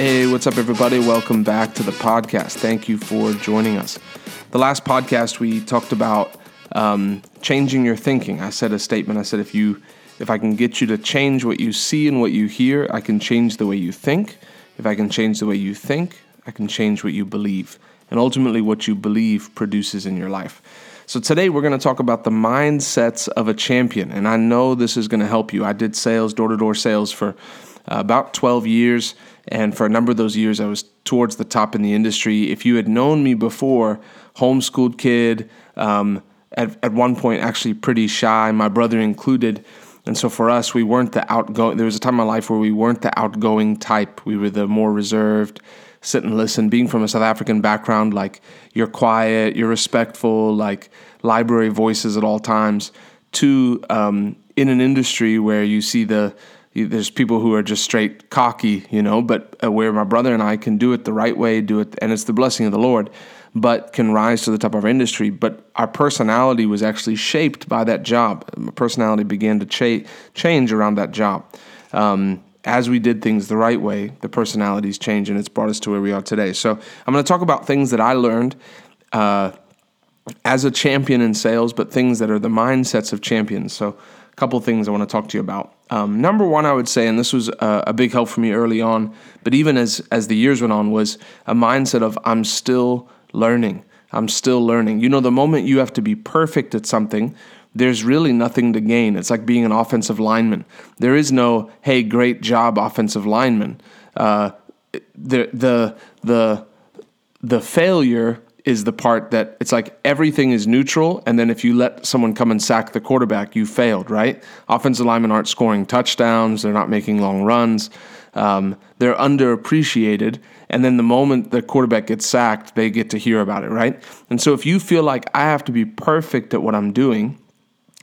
Hey, what's up, everybody? Welcome back to the podcast. Thank you for joining us. The last podcast we talked about um, changing your thinking. I said a statement. I said if you, if I can get you to change what you see and what you hear, I can change the way you think. If I can change the way you think, I can change what you believe, and ultimately what you believe produces in your life. So today we're going to talk about the mindsets of a champion, and I know this is going to help you. I did sales, door to door sales for uh, about 12 years. And for a number of those years, I was towards the top in the industry. If you had known me before, homeschooled kid, um, at, at one point actually pretty shy, my brother included. And so for us, we weren't the outgoing. There was a time in my life where we weren't the outgoing type. We were the more reserved, sit and listen. Being from a South African background, like you're quiet, you're respectful, like library voices at all times. To um, in an industry where you see the there's people who are just straight cocky, you know, but uh, where my brother and I can do it the right way, do it, and it's the blessing of the Lord, but can rise to the top of our industry. But our personality was actually shaped by that job. My personality began to cha- change around that job. Um, as we did things the right way, the personalities change, and it's brought us to where we are today. So I'm going to talk about things that I learned. Uh, as a champion in sales, but things that are the mindsets of champions. So, a couple things I want to talk to you about. Um, number one, I would say, and this was a, a, big help for me early on, but even as as the years went on, was a mindset of I'm still learning. I'm still learning. You know, the moment you have to be perfect at something, there's really nothing to gain. It's like being an offensive lineman. There is no, hey, great job, offensive lineman. Uh, the the the the failure is the part that it's like everything is neutral, and then if you let someone come and sack the quarterback, you failed, right? Offensive linemen aren't scoring touchdowns, they're not making long runs, um, they're underappreciated, and then the moment the quarterback gets sacked, they get to hear about it, right? And so if you feel like I have to be perfect at what I'm doing,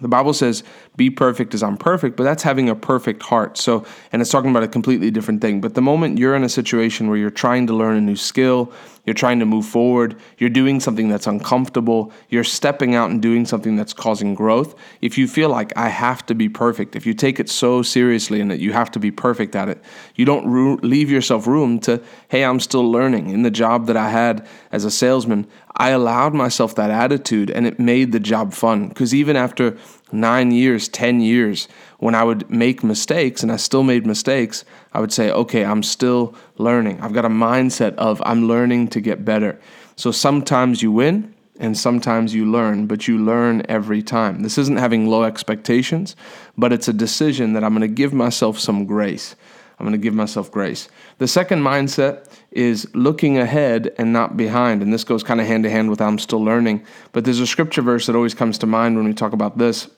the Bible says, be perfect as I'm perfect, but that's having a perfect heart. So, and it's talking about a completely different thing. But the moment you're in a situation where you're trying to learn a new skill, you're trying to move forward, you're doing something that's uncomfortable, you're stepping out and doing something that's causing growth. If you feel like I have to be perfect, if you take it so seriously and that you have to be perfect at it, you don't leave yourself room to, hey, I'm still learning. In the job that I had as a salesman, I allowed myself that attitude and it made the job fun. Because even after nine years, 10 years, when I would make mistakes and I still made mistakes, I would say, okay, I'm still learning. I've got a mindset of I'm learning to get better. So sometimes you win and sometimes you learn, but you learn every time. This isn't having low expectations, but it's a decision that I'm going to give myself some grace. I'm going to give myself grace. The second mindset is looking ahead and not behind. And this goes kind of hand to hand with I'm still learning. But there's a scripture verse that always comes to mind when we talk about this,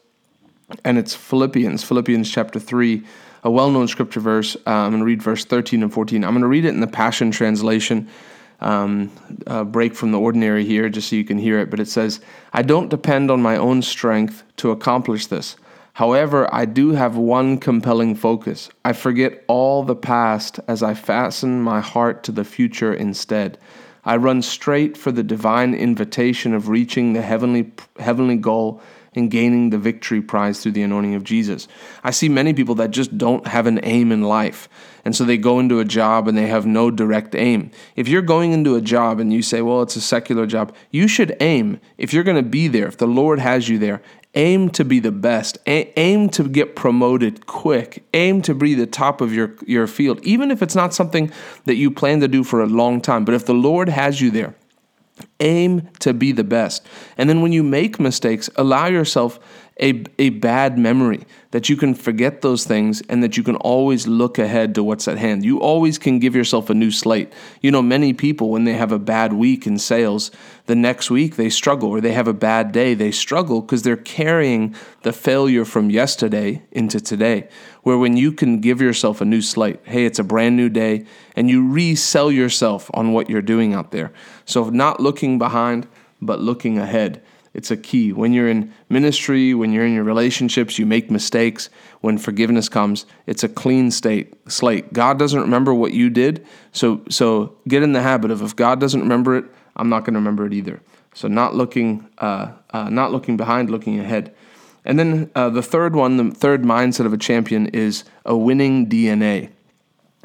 and it's Philippians, Philippians chapter 3 a well known scripture verse. Uh, I'm going to read verse 13 and 14. I'm going to read it in the Passion Translation. Um, break from the ordinary here just so you can hear it, but it says, I don't depend on my own strength to accomplish this. However, I do have one compelling focus. I forget all the past as I fasten my heart to the future instead. I run straight for the divine invitation of reaching the heavenly heavenly goal and gaining the victory prize through the anointing of Jesus. I see many people that just don't have an aim in life. And so they go into a job and they have no direct aim. If you're going into a job and you say, well, it's a secular job, you should aim. If you're going to be there, if the Lord has you there, aim to be the best. A- aim to get promoted quick. Aim to be the top of your, your field, even if it's not something that you plan to do for a long time. But if the Lord has you there, Aim to be the best. And then when you make mistakes, allow yourself a, a bad memory that you can forget those things and that you can always look ahead to what's at hand. You always can give yourself a new slate. You know, many people, when they have a bad week in sales, the next week they struggle, or they have a bad day, they struggle because they're carrying the failure from yesterday into today. Where when you can give yourself a new slate, hey, it's a brand new day, and you resell yourself on what you're doing out there. So, not looking behind, but looking ahead. It's a key. When you're in ministry, when you're in your relationships, you make mistakes. When forgiveness comes, it's a clean state slate. God doesn't remember what you did, so so get in the habit of if God doesn't remember it, I'm not going to remember it either. So not looking, uh, uh, not looking behind, looking ahead. And then uh, the third one, the third mindset of a champion is a winning DNA.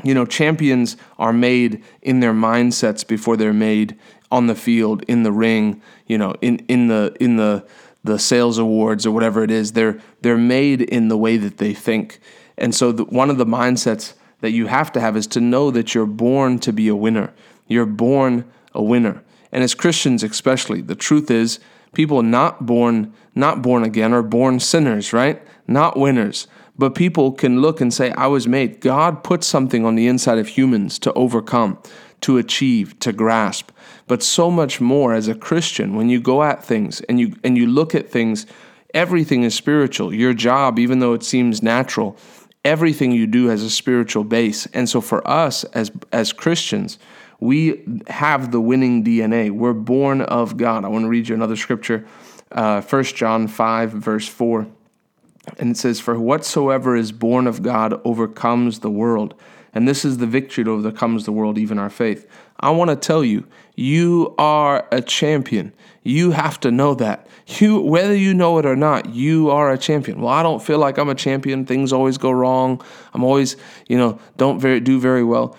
You know, champions are made in their mindsets before they're made on the field, in the ring, you know, in, in the in the the sales awards or whatever it is. They're they're made in the way that they think. And so the, one of the mindsets that you have to have is to know that you're born to be a winner. You're born a winner. And as Christians especially, the truth is people not born not born again are born sinners, right? Not winners. But people can look and say, I was made. God put something on the inside of humans to overcome, to achieve, to grasp. But so much more as a Christian, when you go at things and you and you look at things, everything is spiritual. Your job, even though it seems natural, everything you do has a spiritual base. And so for us as as Christians, we have the winning DNA. We're born of God. I want to read you another scripture, uh, 1 John 5, verse 4. And it says, For whatsoever is born of God overcomes the world. And this is the victory that overcomes the world, even our faith. I want to tell you, you are a champion. You have to know that. You, whether you know it or not, you are a champion. Well, I don't feel like I'm a champion. Things always go wrong. I'm always, you know, don't very, do very well.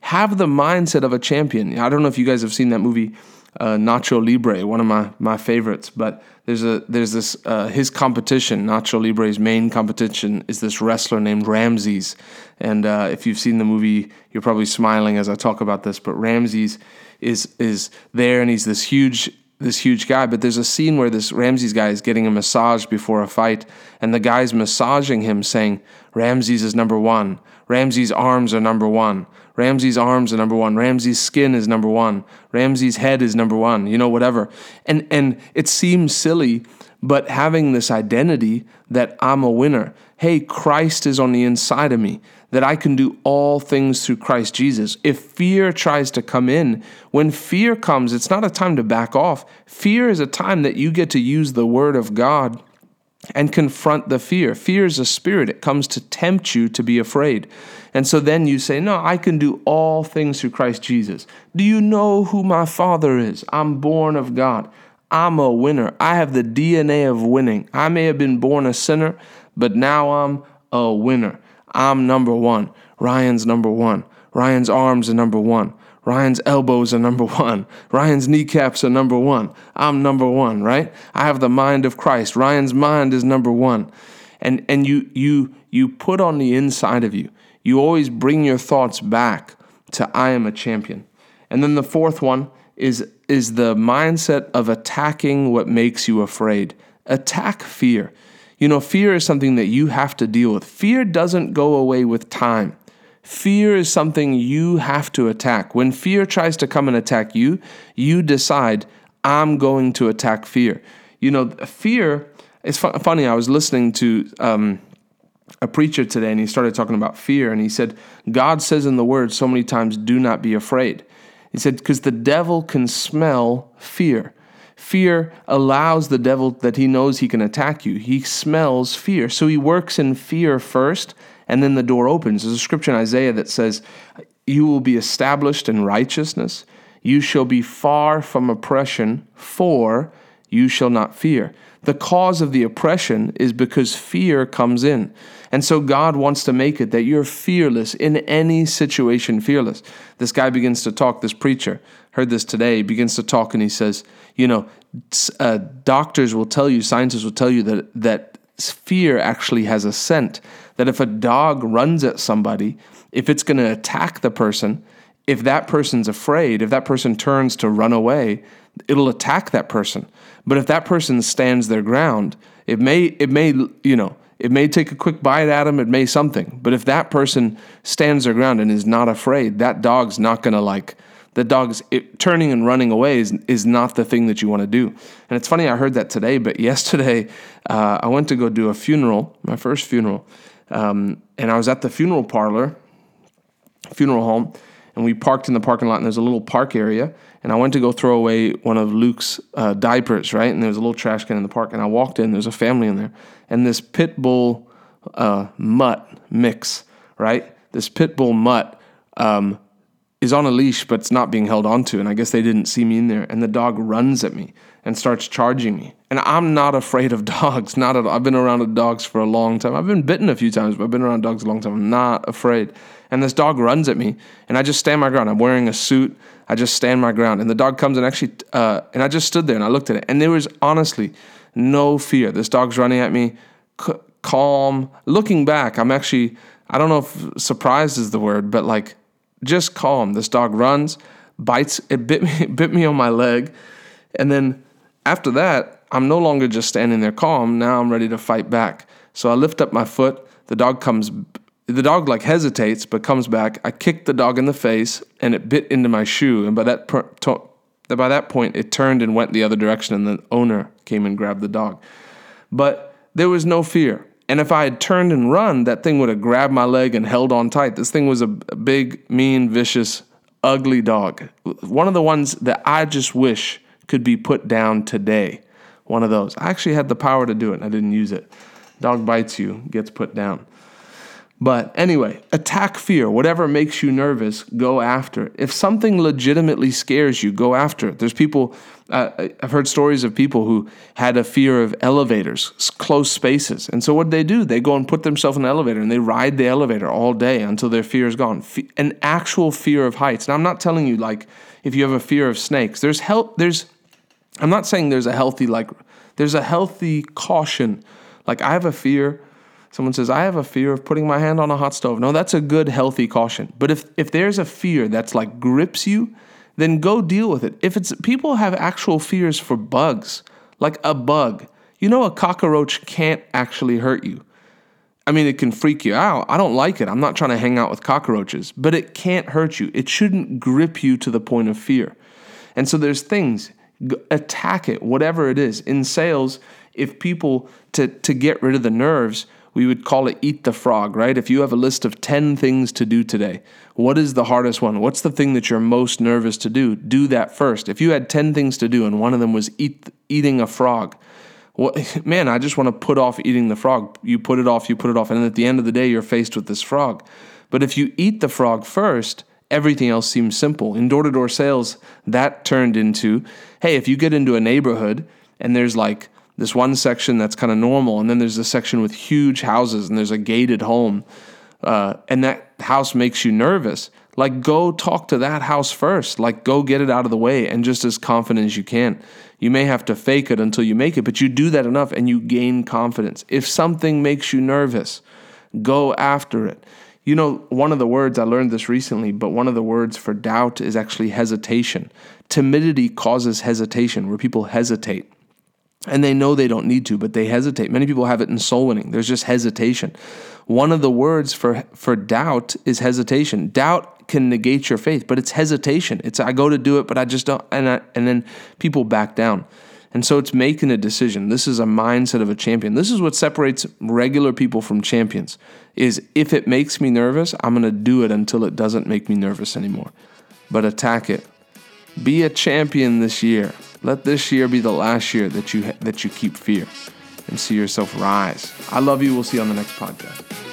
Have the mindset of a champion. I don't know if you guys have seen that movie, uh, Nacho Libre, one of my my favorites. But there's a there's this uh, his competition Nacho Libre's main competition is this wrestler named Ramses. And uh, if you've seen the movie you're probably smiling as I talk about this but Ramses is is there and he's this huge this huge guy. But there's a scene where this Ramses guy is getting a massage before a fight and the guy's massaging him saying Ramses is number 1 Ramses arms are number 1 Ramses' arms are number one. Ramses' skin is number one. Ramses' head is number one. You know, whatever. And and it seems silly, but having this identity that I'm a winner. Hey, Christ is on the inside of me. That I can do all things through Christ Jesus. If fear tries to come in, when fear comes, it's not a time to back off. Fear is a time that you get to use the Word of God and confront the fear. Fear is a spirit, it comes to tempt you to be afraid. And so then you say, No, I can do all things through Christ Jesus. Do you know who my Father is? I'm born of God. I'm a winner. I have the DNA of winning. I may have been born a sinner, but now I'm a winner. I'm number one. Ryan's number one. Ryan's arms are number one. Ryan's elbows are number one. Ryan's kneecaps are number one. I'm number one, right? I have the mind of Christ. Ryan's mind is number one. And, and you, you, you put on the inside of you, you always bring your thoughts back to I am a champion. And then the fourth one is, is the mindset of attacking what makes you afraid. Attack fear. You know, fear is something that you have to deal with. Fear doesn't go away with time. Fear is something you have to attack. When fear tries to come and attack you, you decide, I'm going to attack fear. You know, fear, it's fu- funny, I was listening to um, a preacher today and he started talking about fear and he said, God says in the word so many times, do not be afraid. He said, because the devil can smell fear. Fear allows the devil that he knows he can attack you. He smells fear. So he works in fear first and then the door opens. There's a scripture in Isaiah that says, You will be established in righteousness. You shall be far from oppression, for you shall not fear. The cause of the oppression is because fear comes in. And so God wants to make it that you're fearless in any situation, fearless. This guy begins to talk, this preacher, heard this today, begins to talk and he says, You know, uh, doctors will tell you, scientists will tell you that, that fear actually has a scent that if a dog runs at somebody, if it's going to attack the person, if that person's afraid, if that person turns to run away, it'll attack that person. But if that person stands their ground, it may it may you know it may take a quick bite at them, it may something. But if that person stands their ground and is not afraid, that dog's not to like the dog's it, turning and running away is, is not the thing that you want to do. And it's funny, I heard that today, but yesterday uh, I went to go do a funeral, my first funeral, um, and I was at the funeral parlor, funeral home, and we parked in the parking lot, and there's a little park area. And I went to go throw away one of Luke's uh, diapers, right? And there was a little trash can in the park. And I walked in, there's a family in there, and this pit bull uh, mutt mix, right? This pit bull mutt um, is on a leash, but it's not being held onto. And I guess they didn't see me in there. And the dog runs at me and starts charging me. And I'm not afraid of dogs. Not at all. I've been around dogs for a long time. I've been bitten a few times, but I've been around dogs a long time. I'm not afraid. And this dog runs at me, and I just stand my ground. I'm wearing a suit. I just stand my ground. And the dog comes and actually, uh, and I just stood there and I looked at it. And there was honestly no fear. This dog's running at me, c- calm. Looking back, I'm actually, I don't know if surprised is the word, but like just calm. This dog runs, bites, it bit me, bit me on my leg. And then after that, I'm no longer just standing there calm. Now I'm ready to fight back. So I lift up my foot. The dog comes, the dog like hesitates, but comes back. I kicked the dog in the face and it bit into my shoe. And by that, by that point, it turned and went the other direction, and the owner came and grabbed the dog. But there was no fear. And if I had turned and run, that thing would have grabbed my leg and held on tight. This thing was a big, mean, vicious, ugly dog. One of the ones that I just wish could be put down today. One of those. I actually had the power to do it and I didn't use it. Dog bites you, gets put down. But anyway, attack fear. Whatever makes you nervous, go after it. If something legitimately scares you, go after it. There's people, uh, I've heard stories of people who had a fear of elevators, close spaces. And so what they do? They go and put themselves in an elevator and they ride the elevator all day until their fear is gone. An actual fear of heights. Now, I'm not telling you like if you have a fear of snakes, there's help, there's, I'm not saying there's a healthy, like, there's a healthy caution. Like, I have a fear Someone says, I have a fear of putting my hand on a hot stove. No, that's a good, healthy caution. But if, if there's a fear that's like grips you, then go deal with it. If it's people have actual fears for bugs, like a bug, you know, a cockroach can't actually hurt you. I mean, it can freak you out. I don't like it. I'm not trying to hang out with cockroaches, but it can't hurt you. It shouldn't grip you to the point of fear. And so there's things, attack it, whatever it is. In sales, if people, to, to get rid of the nerves, we would call it eat the frog, right? If you have a list of 10 things to do today, what is the hardest one? What's the thing that you're most nervous to do? Do that first. If you had 10 things to do and one of them was eat eating a frog, well, man, I just want to put off eating the frog. You put it off, you put it off, and at the end of the day, you're faced with this frog. But if you eat the frog first, everything else seems simple. In door to door sales, that turned into hey, if you get into a neighborhood and there's like this one section that's kind of normal, and then there's a section with huge houses, and there's a gated home, uh, and that house makes you nervous. Like, go talk to that house first. Like, go get it out of the way, and just as confident as you can. You may have to fake it until you make it, but you do that enough, and you gain confidence. If something makes you nervous, go after it. You know, one of the words, I learned this recently, but one of the words for doubt is actually hesitation. Timidity causes hesitation, where people hesitate and they know they don't need to, but they hesitate. Many people have it in soul winning. There's just hesitation. One of the words for for doubt is hesitation. Doubt can negate your faith, but it's hesitation. It's I go to do it, but I just don't, and I, and then people back down. And so it's making a decision. This is a mindset of a champion. This is what separates regular people from champions. Is if it makes me nervous, I'm going to do it until it doesn't make me nervous anymore. But attack it. Be a champion this year. Let this year be the last year that you that you keep fear and see yourself rise. I love you. We'll see you on the next podcast.